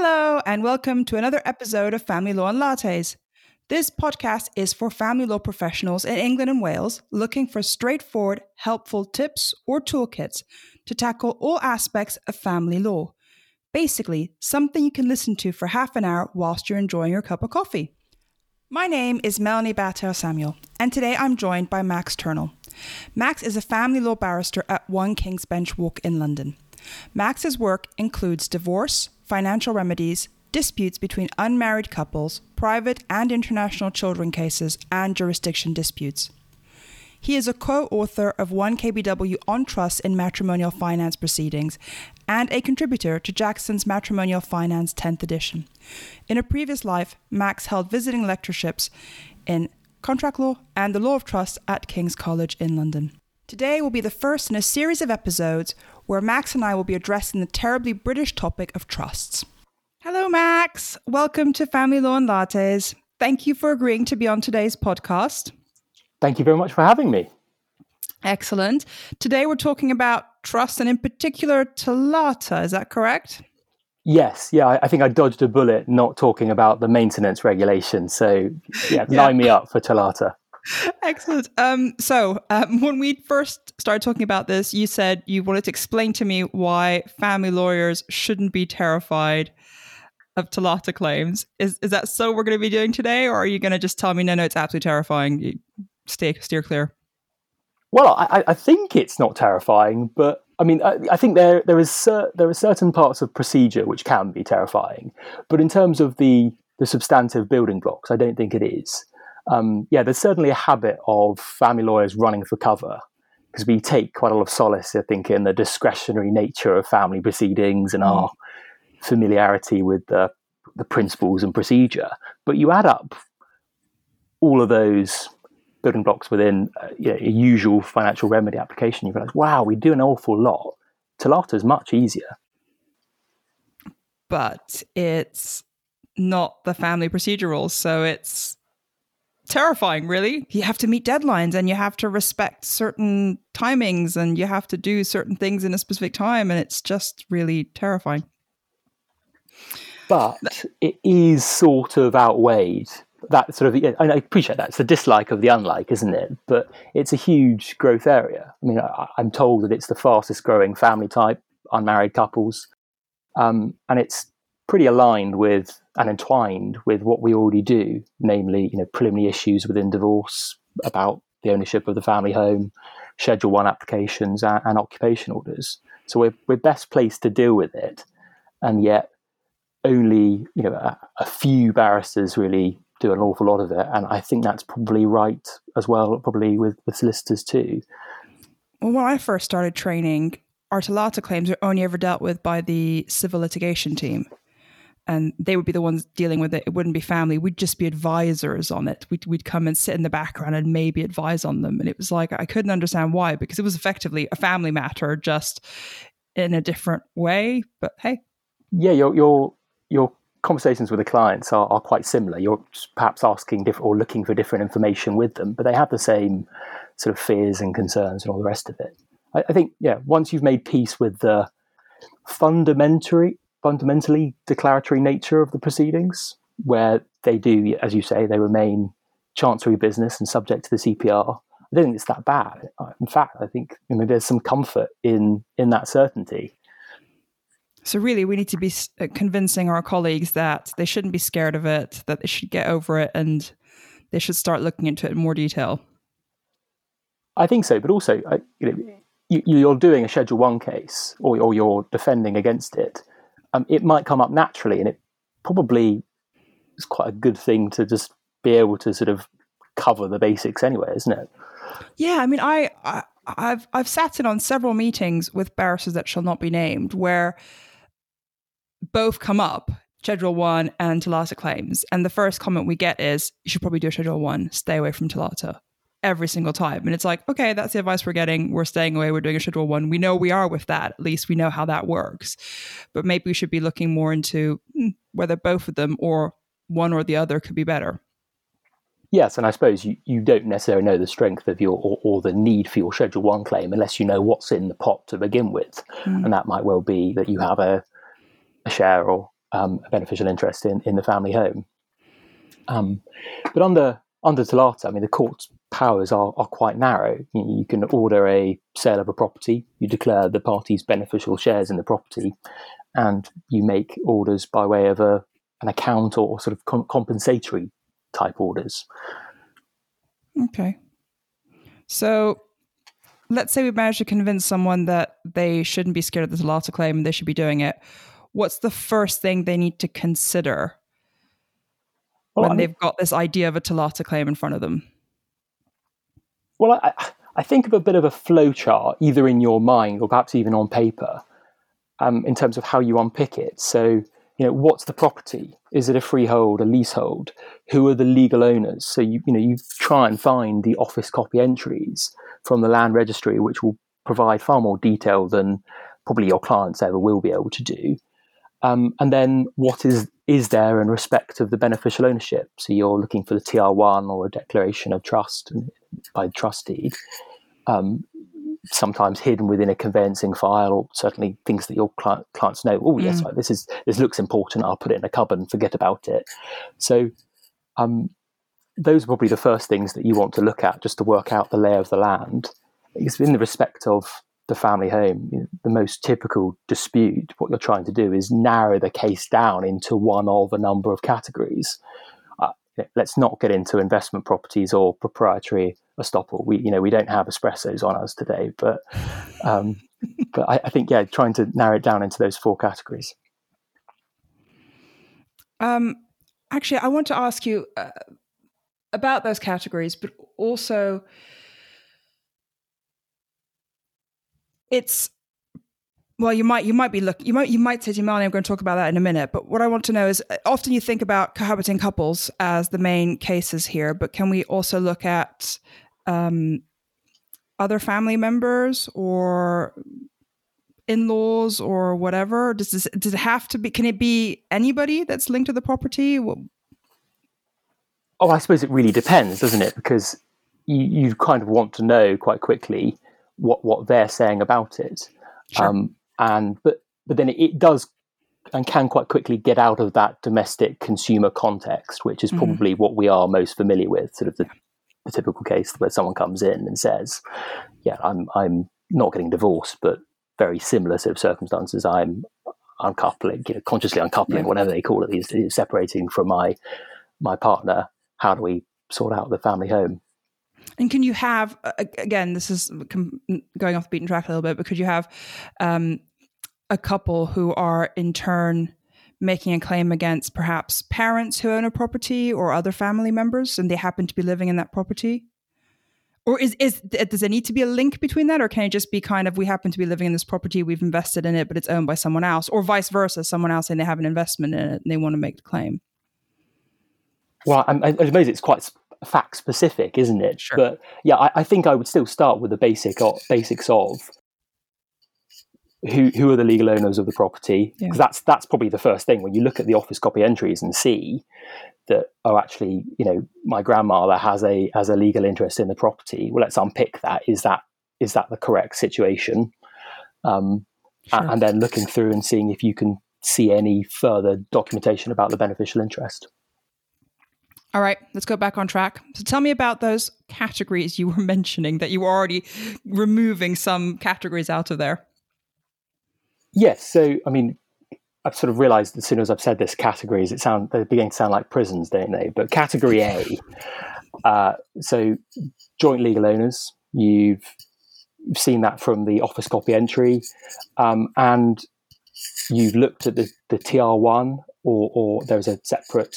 Hello, and welcome to another episode of Family Law and Lattes. This podcast is for family law professionals in England and Wales looking for straightforward, helpful tips or toolkits to tackle all aspects of family law. Basically, something you can listen to for half an hour whilst you're enjoying your cup of coffee. My name is Melanie Battelle Samuel, and today I'm joined by Max Turnell. Max is a family law barrister at One King's Bench Walk in London. Max's work includes divorce, financial remedies, disputes between unmarried couples, private and international children cases, and jurisdiction disputes. He is a co author of 1KBW on Trust in Matrimonial Finance Proceedings and a contributor to Jackson's Matrimonial Finance 10th edition. In a previous life, Max held visiting lectureships in contract law and the law of trust at King's College in London. Today will be the first in a series of episodes where Max and I will be addressing the terribly British topic of trusts. Hello, Max. Welcome to Family Law and Lattes. Thank you for agreeing to be on today's podcast. Thank you very much for having me. Excellent. Today we're talking about trust and, in particular, TOLATA. Is that correct? Yes, yeah, I, think I dodged a bullet not talking about the maintenance regulation. So, yeah, yeah. line me up for TOLATA. Excellent. Um, so, um, when we first started talking about this, you said you wanted to explain to me why family lawyers shouldn't be terrified of TOLATA claims. Is is that so? We're going to be doing today, or are you going to just tell me no, no, it's absolutely terrifying? You stay steer clear. Well, I, I think it's not terrifying, but I mean, I, I think there there is there are certain parts of procedure which can be terrifying, but in terms of the the substantive building blocks, I don't think it is. Um, yeah, there's certainly a habit of family lawyers running for cover because we take quite a lot of solace, I think, in the discretionary nature of family proceedings and mm. our familiarity with the the principles and procedure. But you add up all of those building blocks within uh, you know, a usual financial remedy application, you realize, wow, we do an awful lot. TOLATA is much easier. But it's not the family procedure rules, so it's terrifying, really. You have to meet deadlines and you have to respect certain timings and you have to do certain things in a specific time, and it's just really terrifying. But it is sort of outweighed that sort of I appreciate that it's the dislike of the unlike, isn't it? But it's a huge growth area. I mean, I, am told that it's the fastest growing family type, unmarried couples, um, and it's pretty aligned with and entwined with what we already do, namely, you know, preliminary issues within divorce about the ownership of the family home, Schedule One applications, and, and occupation orders. So we're we're best placed to deal with it, and yet only you know a, a few barristers really do an awful lot of it, and I think that's probably right as well, probably with with solicitors too. Well, when I first started training, our TOLATA claims are only ever dealt with by the civil litigation team. And they would be the ones dealing with it. It wouldn't be family. We'd just be advisors on it. We'd, we'd come and sit in the background and maybe advise on them. And it was like, I couldn't understand why, because it was effectively a family matter, just in a different way. But hey. Yeah, you're, you're, you're conversations with the clients are, are quite similar. You're perhaps asking different or looking for different information with them, but they have the same sort of fears and concerns and all the rest of it. I, I think, yeah, once you've made peace with the fundamentally fundamentally declaratory nature of the proceedings, where they do, as you say, they remain chancery business and subject to the CPR. I don't think it's that bad. In fact, I think you know, there's some comfort in in that certainty. So really, we need to be uh, convincing our colleagues that they shouldn't be scared of it, that they should get over it, and they should start looking into it in more detail. I think so, but also, you know, you, are doing a Schedule One case, or, or you're defending against it. Um, it might come up naturally, and it probably is quite a good thing to just be able to sort of cover the basics anyway, isn't it? Yeah, I mean, I, I I've I've sat in on several meetings with barristers that shall not be named where both come up, Schedule 1 and TOLATA claims. And the first comment we get is, you should probably do a Schedule 1, stay away from TOLATA every single time. And it's like, okay, that's the advice we're getting. We're staying away. We're doing a Schedule 1. We know we are with that. At least we know how that works. But maybe we should be looking more into hmm, whether both of them or one or the other could be better. Yes, and I suppose you, you don't necessarily know the strength of your or, or, the need for your Schedule One claim unless you know what's in the pot to begin with, mm. and that might well be that you have a a share or um, a beneficial interest in, in the family home. Um, but under under Tolata, I mean, the court's powers are, are quite narrow. You, can order a sale of a property, you declare the parties beneficial shares in the property, and you make orders by way of a an account or sort of com- compensatory type orders. Okay. So let's say we manage to convince someone that they shouldn't be scared of the Tolata claim and they should be doing it. What's the first thing they need to consider well, when I mean, they've got this idea of a TOLATA claim in front of them? Well, I, I think of a bit of a flow chart, either in your mind or perhaps even on paper, um, in terms of how you unpick it. So, you know, what's the property? Is it a freehold, a leasehold? Who are the legal owners? So you, you know, you try and find the office copy entries from the land registry, which will provide far more detail than probably your clients ever will be able to do. Um, and then what is is there in respect of the beneficial ownership? So you're looking for the TR1 or a declaration of trust by the trustee. Um, sometimes hidden within a conveyancing file, or certainly things that your client, clients know. Oh, yes, mm. this is this looks important. I'll put it in a cupboard and forget about it. So, um, those are probably the first things that you want to look at just to work out the lay of the land. Because in the respect of the family home, you know, the most typical dispute, what you're trying to do is narrow the case down into one of a number of categories. Uh, let's not get into investment properties or proprietary estoppel. We, you know, we don't have espressos on us today, but, um, but I, I, think, yeah, trying to narrow it down into those four categories. Um, actually, I want to ask you uh, about those categories, but also it's well, you might you might be look you might you might say to me, I'm going to talk about that in a minute. But what I want to know is, uh, often you think about cohabiting couples as the main cases here, but can we also look at um, other family members or in-laws or whatever? Does this does it have to be? Can it be anybody that's linked to the property? Oh, I suppose it really depends, doesn't it? Because you, you kind of want to know quite quickly what what they're saying about it. Sure. Um, and but but then it, it, does and can quite quickly get out of that domestic consumer context, which is mm-hmm. probably mm. what we are most familiar with, sort of the, the, typical case where someone comes in and says, "Yeah, I'm I'm not getting divorced, but very similar sort of circumstances. I'm uncoupling, you know, consciously uncoupling, yeah. whatever they call it, these separating from my my partner. How do we sort out the family home?" And can you have again? This is going off the beaten track a little bit, but could you have um, a couple who are in turn making a claim against perhaps parents who own a property or other family members, and they happen to be living in that property? Or is is does there need to be a link between that, or can it just be kind of we happen to be living in this property, we've invested in it, but it's owned by someone else, or vice versa, someone else and they have an investment in it and they want to make the claim? Well, I, I suppose it's quite fact specific, isn't it? Sure. But yeah, I, I, think I would still start with the basic of, basics of who who are the legal owners of the property. Because yeah. that's that's probably the first thing when you look at the office copy entries and see that oh actually you know my grandmother has a has a legal interest in the property. Well, let's unpick that. Is that is that the correct situation? Um, sure. and, and then looking through and seeing if you can see any further documentation about the beneficial interest. All right, let's go back on track. So tell me about those categories you were mentioning that you were already removing some categories out of there. Yes, so I mean, I've sort of realised as soon as I've said this, categories it sound they're beginning to sound like prisons, don't they? But category A, uh, so joint legal owners. You've seen that from the office copy entry, um, and you've looked at the, the TR1, or, or there's a separate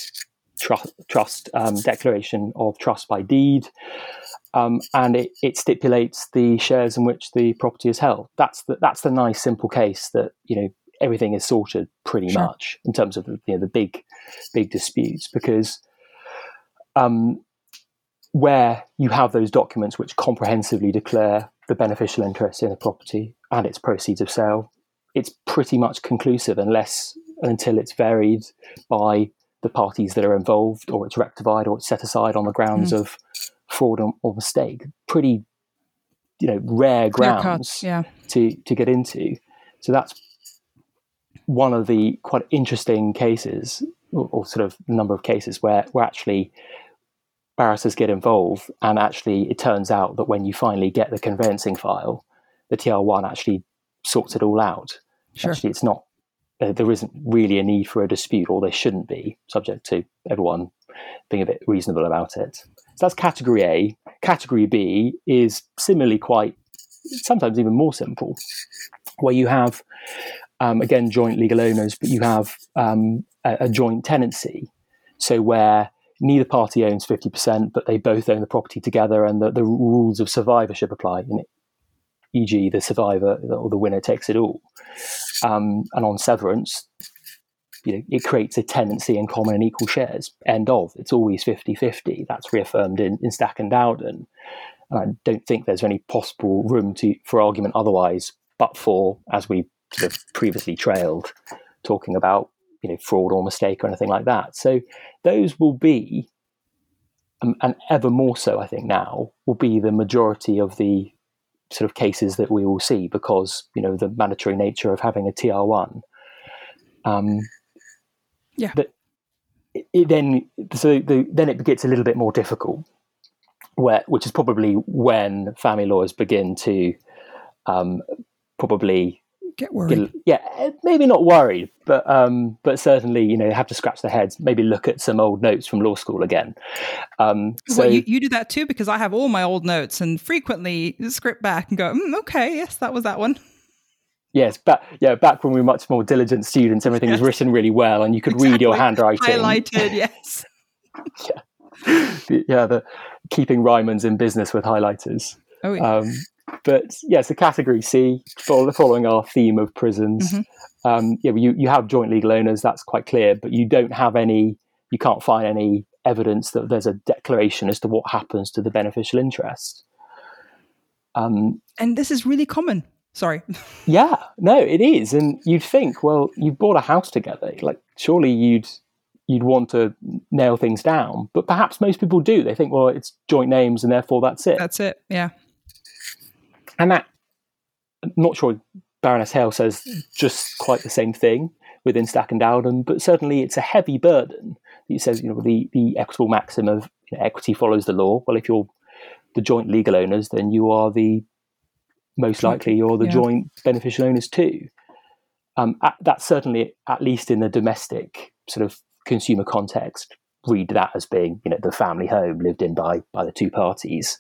trust, trust um, declaration of trust by deed, um, and it, it, stipulates the shares in which the property is held. That's the, that's the nice simple case that you know everything is sorted pretty sure. much in terms of you know the big big disputes because um, where you have those documents which comprehensively declare the beneficial interest in a property and its proceeds of sale, it's pretty much conclusive unless until it's varied by the parties that are involved, or it's rectified, or it's set aside on the grounds mm. of fraud or, or, mistake. Pretty, you know, rare grounds yeah. to to get into. So that's one of the quite interesting cases, or, or sort of number of cases where where actually barristers get involved, and actually it turns out that when you finally get the conveyancing file, the TR1 actually sorts it all out. Sure. Actually, it's not. Uh, there isn't really a need for a dispute, or there shouldn't be, subject to everyone being a bit reasonable about it. So that's category A. Category B is similarly quite, sometimes even more simple, where you have, um, again, joint legal owners, but you have um, a, a joint tenancy. So where neither party owns 50%, but they both own the property together and the, the rules of survivorship apply. e.g., the survivor or the winner takes it all. Um, and on severance, you know, it creates a tenancy in common and equal shares. End of. It's always 50 50. That's reaffirmed in, in Stack and Dowden. And I don't think there's any possible room to, for argument otherwise, but for, as we sort of previously trailed, talking about you know fraud or mistake or anything like that. So those will be, um, and ever more so, I think now will be the majority of the sort of cases that we will see because you know the mandatory nature of having a TR one. Um, yeah. That it, it then so the, then it gets a little bit more difficult, where which is probably when family lawyers begin to um, probably get worried. Yeah, maybe not worried, but um, but certainly you know have to scratch their heads. Maybe look at some old notes from law school again. Um, so well, you, you, do that too because I have all my old notes and frequently script back and go, mm, okay, yes, that was that one. Yes, but yeah, back when we were much more diligent students, everything yes. was written really well, and you could exactly. read your handwriting highlighted. Yes. yeah, yeah. The keeping Ryman's in business with highlighters. Oh yeah. Um, but yeah, so category C, following our theme of prisons. Mm-hmm. Um, yeah, you, you have joint legal owners, that's quite clear, but you don't have any, you can't find any evidence that there's a declaration as to what happens to the beneficial interest. Um, and this is really common. Sorry. yeah, no, it is. And you'd think, well, you've bought a house together. Like, surely you'd you'd want to nail things down. But perhaps most people do. They think, well, it's joint names and therefore that's it. That's it. Yeah. And that, I'm not sure Baroness Hale says just quite the same thing within Stack and Dowden, but certainly it's a heavy burden. He says, you know, the, the equitable maxim of you know, equity follows the law. Well, if you're the joint legal owners, then you are the most likely you're the yeah. joint beneficial owners too. Um, at, that's certainly, at least in the domestic sort of consumer context, read that as being, you know, the family home lived in by by the two parties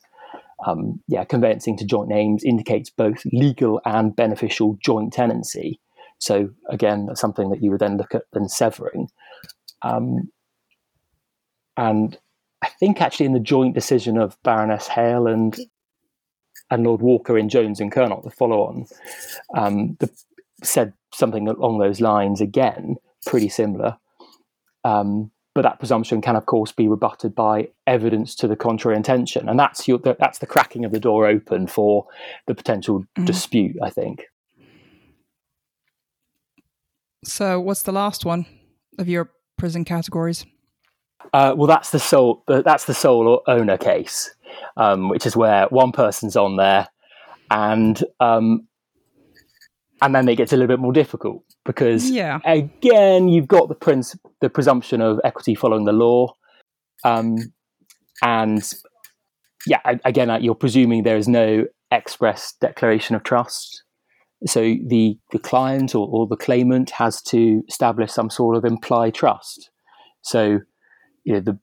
um, yeah, conveyancing to joint names indicates both legal and beneficial joint tenancy. So again, something that you would then look at then severing. Um, and I think actually in the joint decision of Baroness Hale and and Lord Walker in Jones and Kernot, the follow-on, um, the, said something along those lines again, pretty similar. Um, but that presumption can, of course, be rebutted by evidence to the contrary intention, and that's your, that's the cracking of the door open for the potential mm. dispute. I think. So, what's the last one of your prison categories? Uh, well, that's the sole that's the sole owner case, um, which is where one person's on there, and um, and then it gets a little bit more difficult because yeah. again you've got the prince the presumption of equity following the law. Um, and yeah again uh, you're presuming there is no express declaration of trust. So the the client or, or the claimant has to establish some sort of implied trust. So you know the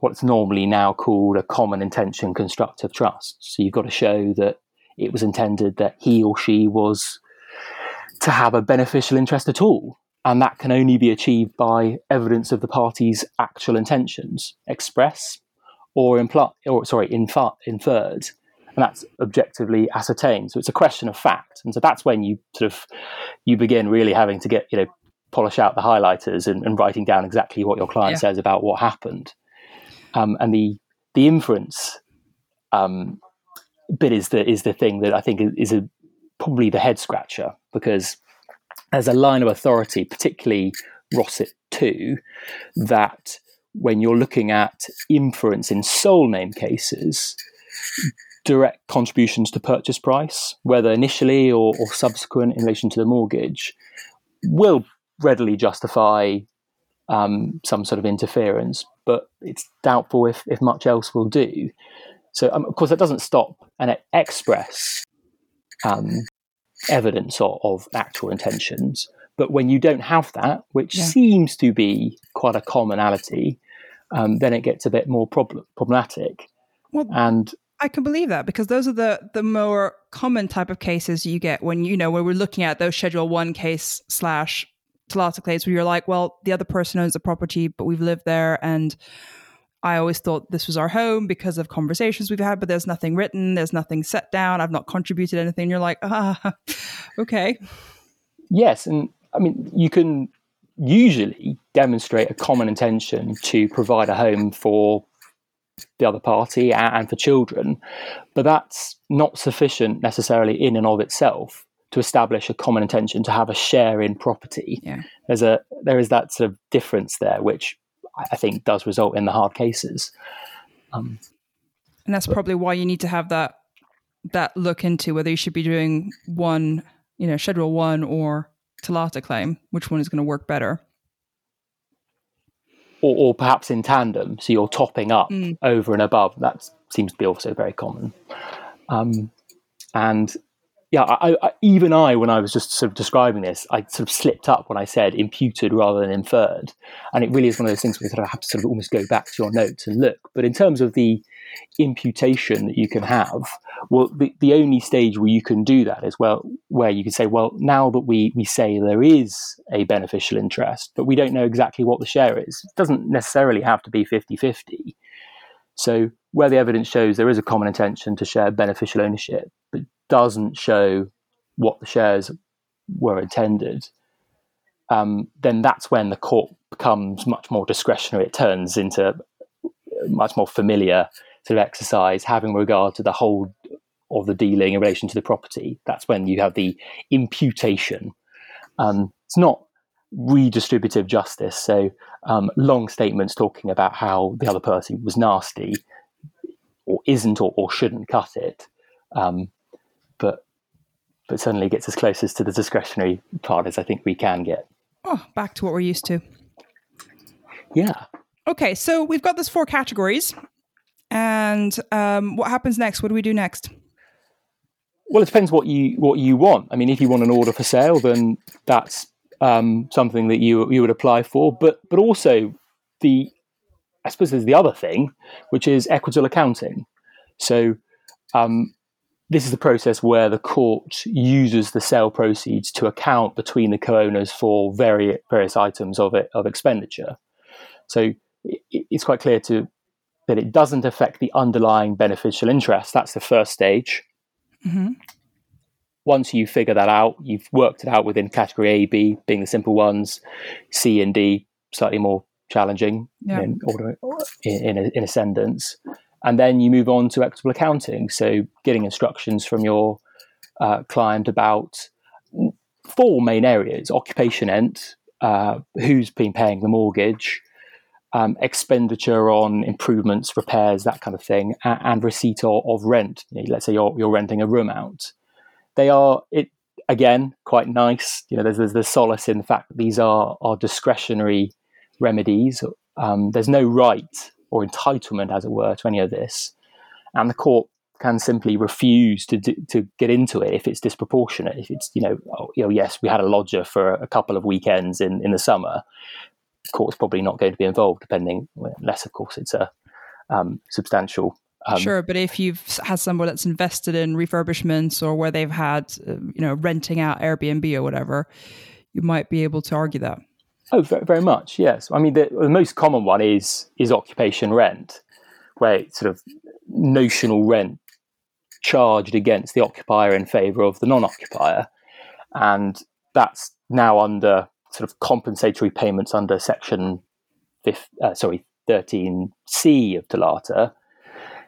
what's normally now called a common intention constructive trust. So you've got to show that it was intended that he or she was to have a beneficial interest at all. And that can only be achieved by evidence of the party's actual intentions, express or imply, or sorry, infer- inferred, and that's objectively ascertained. So it's a question of fact, and so that's when you sort of you begin really having to get you know polish out the highlighters and, and writing down exactly what your client yeah. says about what happened, um, and the the inference um, bit is the is the thing that I think is, is a probably the head scratcher because there's a line of authority, particularly Rosset 2, that when you're looking at inference in sole name cases, direct contributions to purchase price, whether initially or, or subsequent in relation to the mortgage, will readily justify um, some sort of interference, but it's doubtful if, if much else will do. So, um, of course, that doesn't stop an express um, evidence of, of, actual intentions. But when you don't have that, which yeah. seems to be quite a commonality, um, then it gets a bit more problem- problematic. Well, and I can believe that because those are the the more common type of cases you get when you know when we're looking at those Schedule One case slash TOLATA claims where you're like, well, the other person owns the property, but we've lived there and I always thought this was our home because of conversations we've had, but there's nothing written, there's nothing set down, I've not contributed anything. You're like, ah, okay. Yes, and I mean, you can usually demonstrate a common intention to provide a home for the other party and for children, but that's not sufficient necessarily in and of itself to establish a common intention to have a share in property. Yeah. There's a there is that sort of difference there, which I think does result in the hard cases. Um, and that's but, probably why you need to have that that look into whether you should be doing one, you know, schedule one or TOLATA claim, which one is going to work better. Or, or, perhaps in tandem, so you're topping up mm. over and above. That seems to be also very common. Um, and yeah, I, I, even I, when I was just sort of describing this, I sort of slipped up when I said imputed rather than inferred, and it really is one of those things where you sort of have to sort of almost go back to your notes and look. But in terms of the imputation that you can have, well, the, the only stage where you can do that is well, where you can say, well, now that we we say there is a beneficial interest, but we don't know exactly what the share is. It doesn't necessarily have to be 50-50. So where the evidence shows there is a common intention to share beneficial ownership, but doesn't show what the shares were intended, um, then that's when the court becomes much more discretionary. It turns into much more familiar sort of exercise, having regard to the whole of the dealing in relation to the property. That's when you have the imputation. Um, it's not redistributive justice. So um, long statements talking about how the other person was nasty or isn't or, or shouldn't cut it. Um, but certainly gets as closest to the discretionary part as I think we can get. Oh, back to what we're used to. Yeah. Okay, so we've got those four categories, and um, what happens next? What do we do next? Well, it depends what you what you want. I mean, if you want an order for sale, then that's um, something that you you would apply for. But but also the I suppose there's the other thing, which is equitable accounting. So um, this is the process where the court uses the sale proceeds to account between the co-owners for various various items of it of expenditure. So it's quite clear to that it doesn't affect the underlying beneficial interest. That's the first stage. Mm-hmm. Once you figure that out, you've worked it out within category A, B being the simple ones, C and D slightly more challenging yeah. in order in, in, in ascendance and then you move on to equitable accounting. So getting instructions from your uh, client about four main areas: occupation ent, uh, who's been paying the mortgage, um, expenditure on improvements, repairs, that kind of thing, and, and receipt of, of rent. You know, let's say you're, you're renting a room out. They are it again quite nice. You know, there's, there's the solace in the fact that these are are discretionary remedies. Um, there's no right or entitlement, as it were, to any of this. And the court can simply refuse to do, to get into it if it's disproportionate. If it's you know, oh, you know, yes, we had a lodger for a couple of weekends in, in the summer. The court's probably not going to be involved, depending unless, of course, it's a um, substantial. Um, sure, but if you've had someone that's invested in refurbishments or where they've had, uh, you know, renting out Airbnb or whatever, you might be able to argue that. Oh, very, very much. Yes. I mean, the, the, most common one is is occupation rent, where sort of notional rent charged against the occupier in favour of the non-occupier, and that's now under sort of compensatory payments under section, 5, uh, sorry, thirteen C of TOLATA,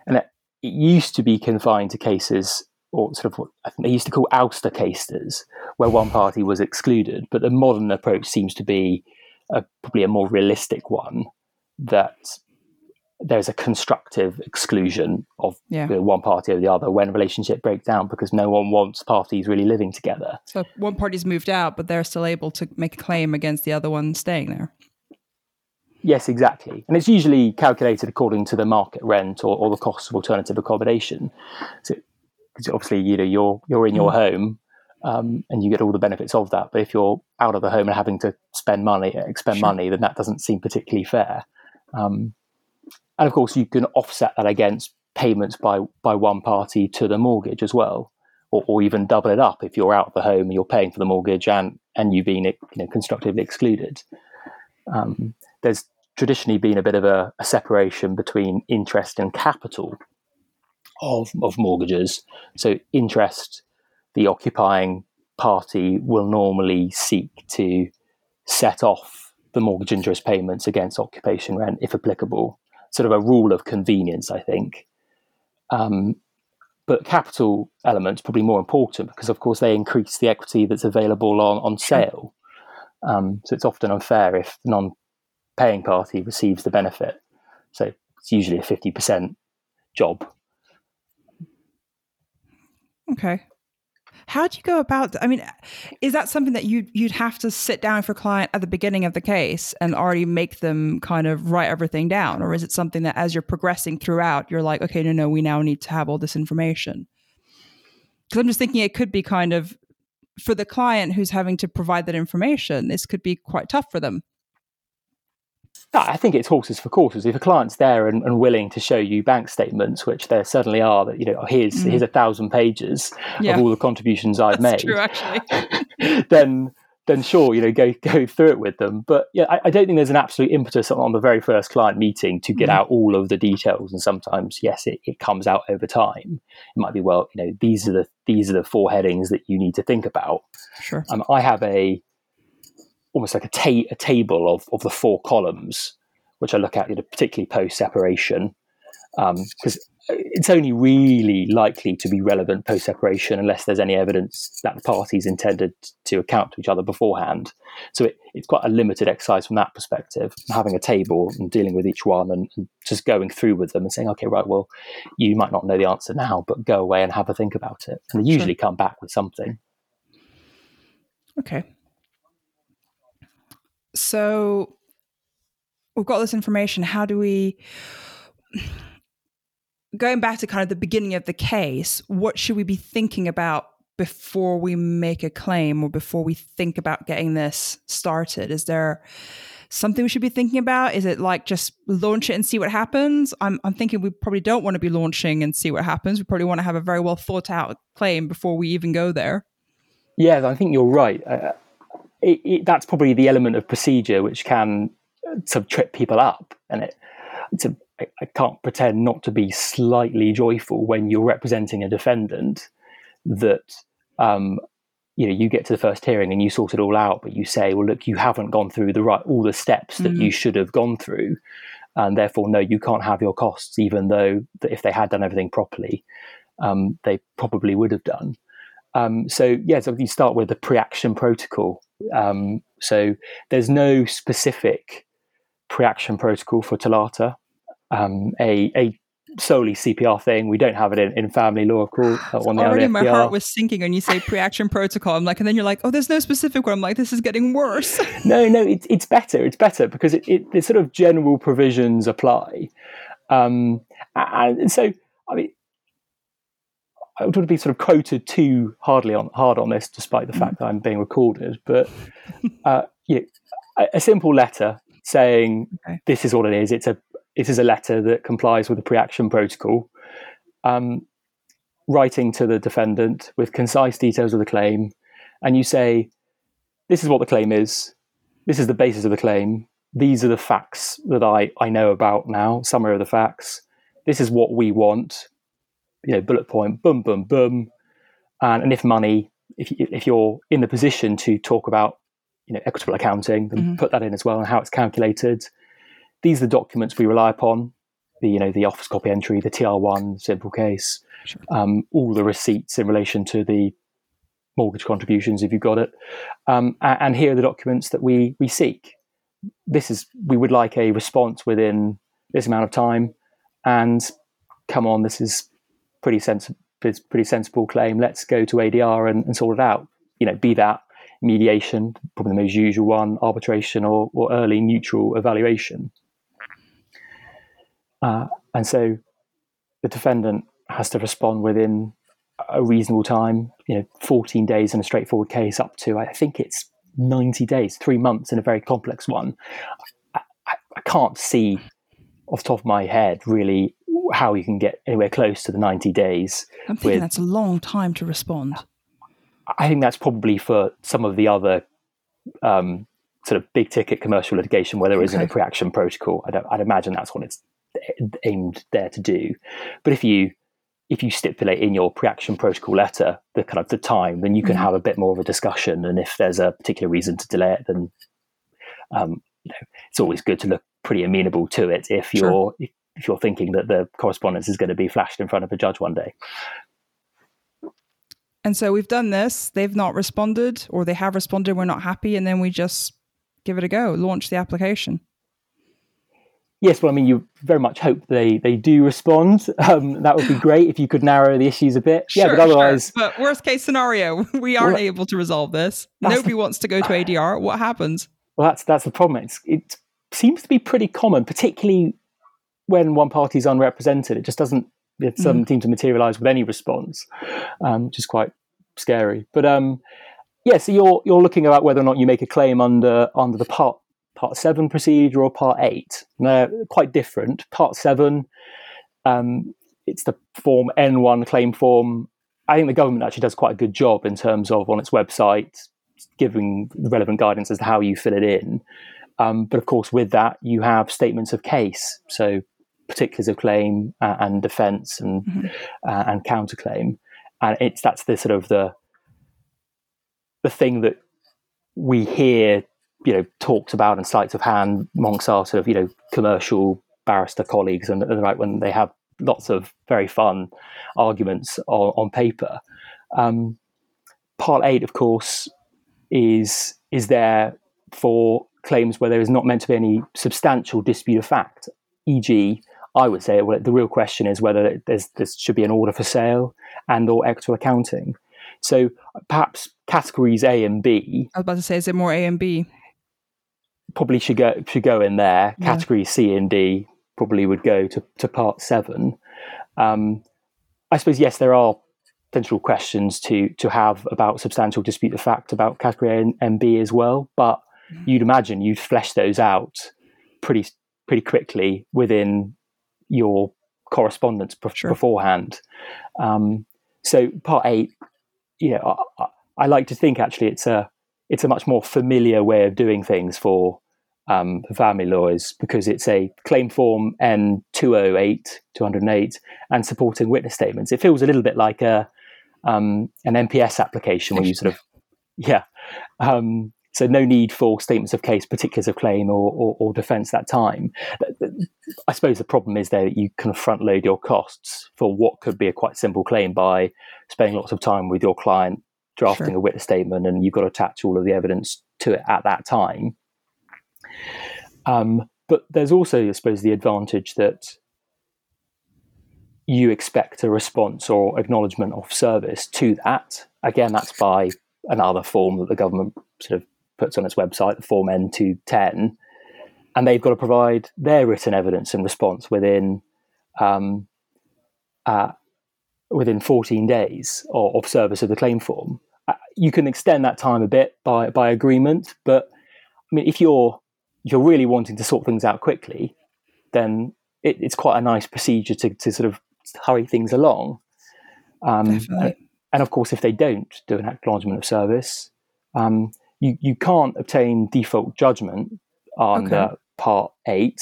and it, it used to be confined to cases or sort of what I think they used to call ouster cases, where one party was excluded. But the modern approach seems to be a, probably a more realistic one that there's a constructive exclusion of Yeah. one party or the other when a relationship breaks down because no one wants parties really living together. So one party's moved out, but they're still able to make a claim against the other one staying there. Yes, exactly. And it's usually calculated according to the market rent or, or the cost of alternative accommodation. So, because obviously, you know, you're you're in your mm. home um, and you get all the benefits of that. But if you're out of the home and having to spend money, expend Sure. money, then that doesn't seem particularly fair. Um, and of course, you can offset that against payments by by one party to the mortgage as well, or, or even double it up if you're out of the home and you're paying for the mortgage and and you've been you know constructively excluded. Um, there's traditionally been a bit of a, a separation between interest and capital of of mortgages. So interest, the occupying party will normally seek to set off the mortgage interest payments against occupation rent if applicable. Sort of a rule of convenience, I think. Um, but capital elements probably more important because, of course, they increase the equity that's available on, on sale. Um, so it's often unfair if the non-paying party receives the benefit. So it's usually a fifty percent job. Okay. How do you go about? I mean, is that something that you you'd have to sit down for a client at the beginning of the case and already make them kind of write everything down, or is it something that as you're progressing throughout, you're like, okay, no, no, we now need to have all this information? Because I'm just thinking it could be kind of for the client who's having to provide that information. This could be quite tough for them. I think it's horses for courses. If a client's there and, and willing to show you bank statements, which there certainly are, that you know, here's Mhm. here's a thousand pages Yeah. of all the contributions I've That's made, true, actually. then then sure, you know, go go through it with them. But yeah, I, I don't think there's an absolute impetus on, on the very first client meeting to get Mhm. out all of the details. And sometimes, yes, it, it comes out over time. It might be well, you know, these are the these are the four headings that you need to think about. Sure. Um, I have a almost like a, ta- a table of, of the four columns, which I look at, you know, particularly post separation, because um, it's only really likely to be relevant post separation unless there's any evidence that the parties intended to account to each other beforehand. So it, it's quite a limited exercise from that perspective. Having a table and dealing with each one and, and just going through with them and saying, okay, right, well, you might not know the answer now, but go away and have a think about it. And they Sure. usually come back with something. Okay. So we've got this information. How do we, going back to kind of the beginning of the case, what should we be thinking about before we make a claim or before we think about getting this started? Is there something we should be thinking about? Is it like just launch it and see what happens? I'm, I'm thinking we probably don't want to be launching and see what happens. We probably want to have a very well thought out claim before we even go there. Yeah, I think you're right. Uh, it, it, that's probably the element of procedure which can sort of trip people up, and it. It's a, I, I can't pretend not to be slightly joyful when you're representing a defendant that um, you know you get to the first hearing and you sort it all out, but you say, well, look, you haven't gone through the right all the steps that Mhm. you should have gone through, and therefore, no, you can't have your costs, even though if they had done everything properly, um, they probably would have done. Um, so yeah, so you start with the pre-action protocol. Um, so there's no specific pre-action protocol for TOLATA. Um, a, a solely CPR thing. We don't have it in, in family law, of course. On Already, my heart was sinking when you say pre-action protocol. I'm like, and then you're like, oh, there's no specific one. I'm like, this is getting worse. no, no, it's it's better. It's better because it, it the sort of general provisions apply, um, and, and so I mean, I don't want to be sort of quoted too hardly on hard on this, despite the fact that I'm being recorded. But uh, yeah, a, a simple letter saying Okay. this is what it is. It's a it is a letter that complies with the pre-action protocol. Um, writing to the defendant with concise details of the claim, and you say, "This is what the claim is. This is the basis of the claim. These are the facts that I I know about now. Summary of the facts. This is what we want. You know, bullet point. Boom, boom, boom. And, and if money, if you, if you're in the position to talk about, you know, equitable accounting, then Mhm. put that in as well and how it's calculated. These are the documents we rely upon. The you know the office copy entry, the TR1 simple case, Sure. um, all the receipts in relation to the mortgage contributions if you've got it, um, and here are the documents that we we seek. This is we would like a response within this amount of time, and come on, this is pretty sensible. Pretty sensible claim. Let's go to ADR and, and sort it out. You know, be that mediation, probably the most usual one, arbitration, or, or early neutral evaluation. Uh, and so the defendant has to respond within a reasonable time, you know, 14 days in a straightforward case up to, I think it's 90 days, three months in a very complex one. I, I, I can't see off the top of my head really how you can get anywhere close to the 90 days. I'm thinking with, that's a long time to respond. I think that's probably for some of the other um, sort of big ticket commercial litigation where there okay. isn't a pre-action protocol. I'd, I'd imagine that's what it's aimed there to do. But if you if you stipulate in your pre-action protocol letter the kind of the time, then you can mm-hmm. have a bit more of a discussion. And if there's a particular reason to delay it, then um, you know, it's always good to look pretty amenable to it if you're sure. If you're thinking that the correspondence is going to be flashed in front of a judge one day. And so we've done this. They've not responded, or they have responded. We're not happy, and then we just give it a go, launch the application. Yes, well, I mean, you very much hope they they do respond. Um, that would be great if you could narrow the issues a bit. Sure, yeah, but otherwise, sure. but worst case scenario, we aren't well, able to resolve this. Nobody the, wants to go to ADR. What happens? Well, that's that's the problem. It's, it seems to be pretty common, particularly when one party is unrepresented. It just doesn't it doesn't mm. seem to materialize with any response, um, which is quite scary. But um, yeah, so you're you're looking about whether or not you make a claim under under the part part seven procedure or part eight. They're quite different. Part seven, um, it's the form N1 claim form. I think the government actually does quite a good job in terms of on its website giving relevant guidance as to how you fill it in. Um, but of course, with that, you have statements of case, so particulars of claim uh, and defence and mm-hmm. uh, and counterclaim, and it's that's the sort of the the thing that we hear you know talked about and sleights of hand amongst our sort of you know commercial barrister colleagues and, and right when they have lots of very fun arguments on, on paper. Um, part eight, of course, is is there for claims where there is not meant to be any substantial dispute of fact. E.g., I would say well, the real question is whether there's, there should be an order for sale and or actual accounting. So perhaps categories A and B. I was about to say, is it more A and B? probably should go should go in there. Yeah. Category C and D probably would go to, to part seven. Um, I suppose yes, there are potential questions to to have about substantial dispute of fact about category A and, and B as well, but mm. you'd imagine you'd flesh those out pretty pretty quickly within your correspondence sure. beforehand. Um, so part eight, know, I, I, like to think actually it's a it's a much more familiar way of doing things for um, family lawyers because it's a claim form N208, 208, and supporting witness statements. It feels a little bit like a um, an MPS application where you sort of, yeah. Um, so no need for statements of case, particulars of claim, or, or, or defence that time. I suppose the problem is there that you can front load your costs for what could be a quite simple claim by spending lots of time with your client drafting sure. a witness statement, and you've got to attach all of the evidence to it at that time. Um, but there's also, I suppose, the advantage that you expect a response or acknowledgement of service to that. Again, that's by another form that the government sort of puts on its website, the Form N210, and they've got to provide their written evidence and response within um, uh, within 14 days of, of service of the claim form. Uh, you can extend that time a bit by by agreement, but I mean, if you're if you're really wanting to sort things out quickly, then it, it's quite a nice procedure to, to sort of hurry things along. Um, and, and, of course, if they don't do an acknowledgement of service, um, you, you can't obtain default judgment under okay. Part 8,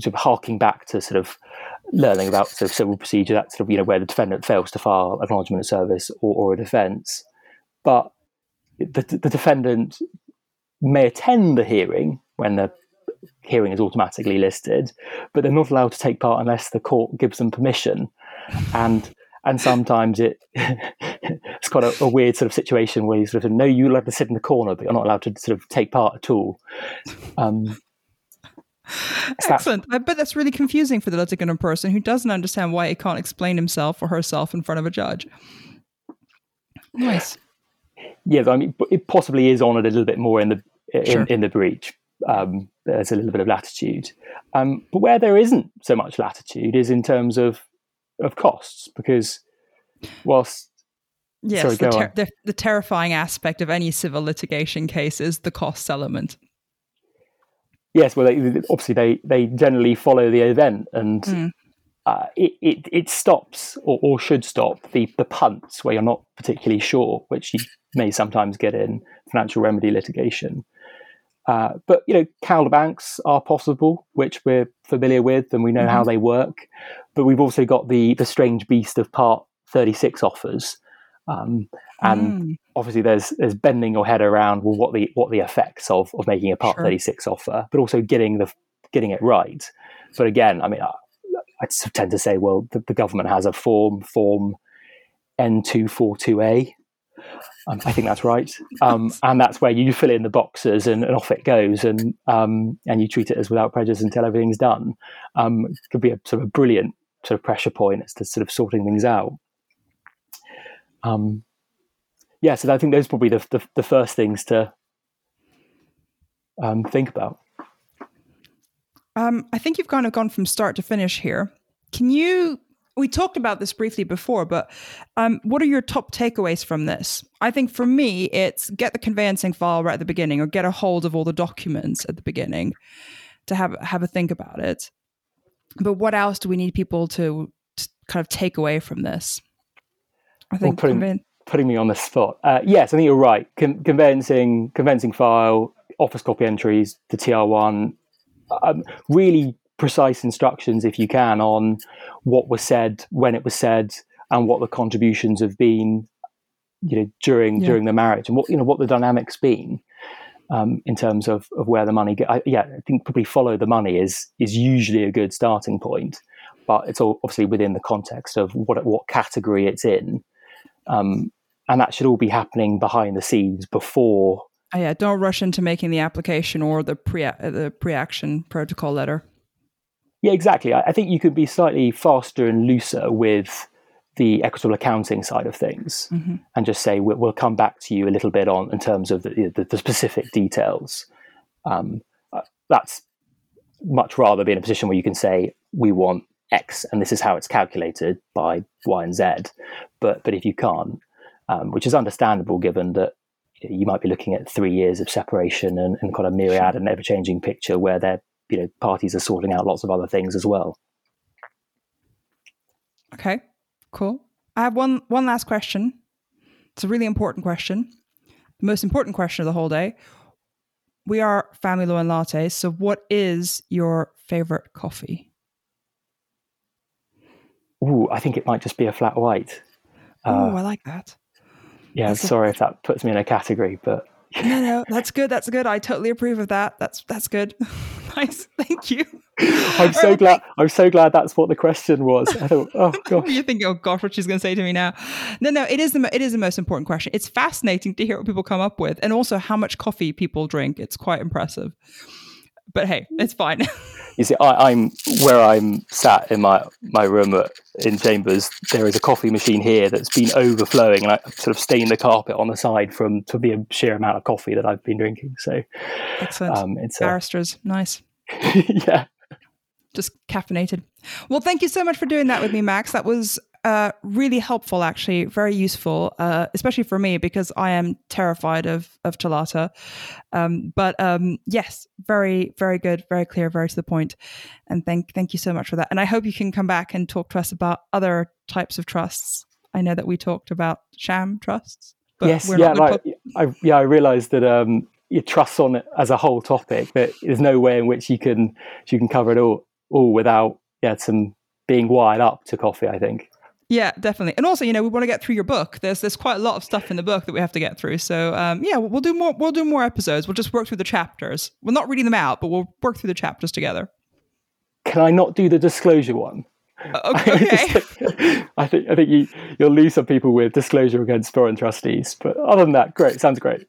sort of harking back to sort of learning about sort of civil procedure, that sort of, you know, where the defendant fails to file acknowledgement of service or, or a defence. But the, the defendant may attend the hearing when the hearing is automatically listed, but they're not allowed to take part unless the court gives them permission. And and sometimes it it's quite a, a, weird sort of situation where you sort of know you're allowed to sit in the corner, but you're not allowed to sort of take part at all. Um, Excellent. I bet that's really confusing for the litigant person who doesn't understand why he can't explain himself or herself in front of a judge. Nice. Yeah, I mean, it possibly is on a little bit more in the in, sure. in the breach. Um, there's a little bit of latitude, um, but where there isn't so much latitude is in terms of of costs, because whilst yes, sorry, the, ter- the, the terrifying aspect of any civil litigation case is the cost element. Yes, well, they, obviously they they generally follow the event, and mm. uh, it, it it stops or, or should stop the the punts where you're not particularly sure, which you may sometimes get in financial remedy litigation. Uh, but you know, Calderbanks are possible, which we're familiar with and we know mm-hmm. how they work. But we've also got the the strange beast of Part 36 offers, um, and mm. obviously there's there's bending your head around well what the what the effects of of making a Part sure. 36 offer, but also getting the getting it right. But again, I mean, I, I tend to say, well, the, the government has a form form N242A um, I think that's right, um, and that's where you fill in the boxes and, and off it goes, and um, and you treat it as without prejudice until everything's done. Um, it could be a sort of brilliant sort of pressure point as to sort of sorting things out. Um, yeah, so I think those are probably the, the, the first things to um, think about. I think you've kind of gone from start to finish here. Can you we talked about this briefly before, but um, what are your top takeaways from this? I think for me, it's get the conveyancing file right at the beginning, or get a hold of all the documents at the beginning to have have a think about it. But what else do we need people to, to kind of take away from this? I think well, putting, conven- putting me on the spot. Uh, yes, I think you're right. Con- conveyancing, conveyancing file, office copy entries, the TR1, um, really precise instructions, if you can, on what was said, when it was said, and what the contributions have been, you know, during yeah. during the marriage, and what you know what the dynamics been um, in terms of, of where the money. Get, I, yeah, I think probably follow the money is is usually a good starting point, but it's all obviously within the context of what what category it's in, um, and that should all be happening behind the scenes before. Oh, yeah, don't rush into making the application or the pre the pre action protocol letter. Yeah, exactly. I, I think you could be slightly faster and looser with the equitable accounting side of things mm-hmm. and just say we'll, we'll, come back to you a little bit on in terms of the, the, the specific details um, uh, that's much rather be in a position where you can say we want x and this is how it's calculated by y and z but but if you can't um, which is understandable given that you might be looking at three years of separation and, and kind of myriad and ever changing picture where there you know parties are sorting out lots of other things as well. Okay, cool. I have one one last question. It's a really important question, the most important question of the whole day. We are family law and lattes. So, what is your favorite coffee? Ooh, I think it might just be a flat white. Oh, uh, I like that. Yeah, that's sorry a- if that puts me in a category, but no, no, that's good. That's good. I totally approve of that. That's that's good. nice. Thank you. I'm so right, glad. I'm so glad that's what the question was. I thought, oh gosh. you think, oh gosh, what she's going to say to me now? No, no. It is the it is the most important question. It's fascinating to hear what people come up with, and also how much coffee people drink. It's quite impressive. But hey, it's fine. You see, I, am where I'm sat in my my room at, in Chambers. There is a coffee machine here that's been overflowing, and I sort of stained the carpet on the side from to be a sheer amount of coffee that I've been drinking. So, excellent. Um, it's barristers, nice. yeah, just caffeinated. Well, thank you so much for doing that with me, Max. That was uh, really helpful, actually, very useful, uh, especially for me because I am terrified of of TOLATA. Um, but um, yes, very very good, very clear, very to the point. point, and thank thank you so much for that. And I hope you can come back and talk to us about other types of trusts. I know that we talked about sham trusts. yes, yeah, I, yeah, I realised that um, your trusts on it as a whole topic. That there's no way in which you can you can cover it all all without yeah some being wired up to coffee. I think. Yeah, definitely. And also, you know, we want to get through your book. There's there's quite a lot of stuff in the book that we have to get through. So um, yeah, we'll do more. We'll do more episodes. We'll just work through the chapters. We're not reading them out, but we'll work through the chapters together. Can I not do the disclosure one? Okay. I think I think you you'll lose some people with disclosure against foreign trustees, but other than that, great. Sounds great.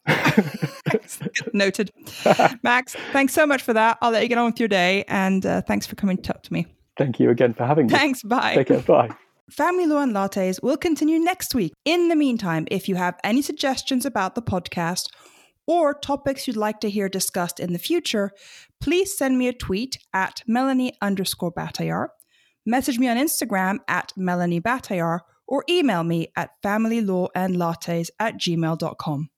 Noted. Max, thanks so much for that. I'll let you get on with your day, and uh, thanks for coming to talk to me. Thank you again for having me. Thanks. Bye. Take care. Bye. Family Law and Lattes will continue next week. In the meantime, if you have any suggestions about the podcast or topics you'd like to hear discussed in the future, please send me a tweet at Melanie underscore Bataillard, message me on Instagram at Melanie Bataillard, or email me at familylawandlattes at gmail.com.